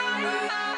Bye.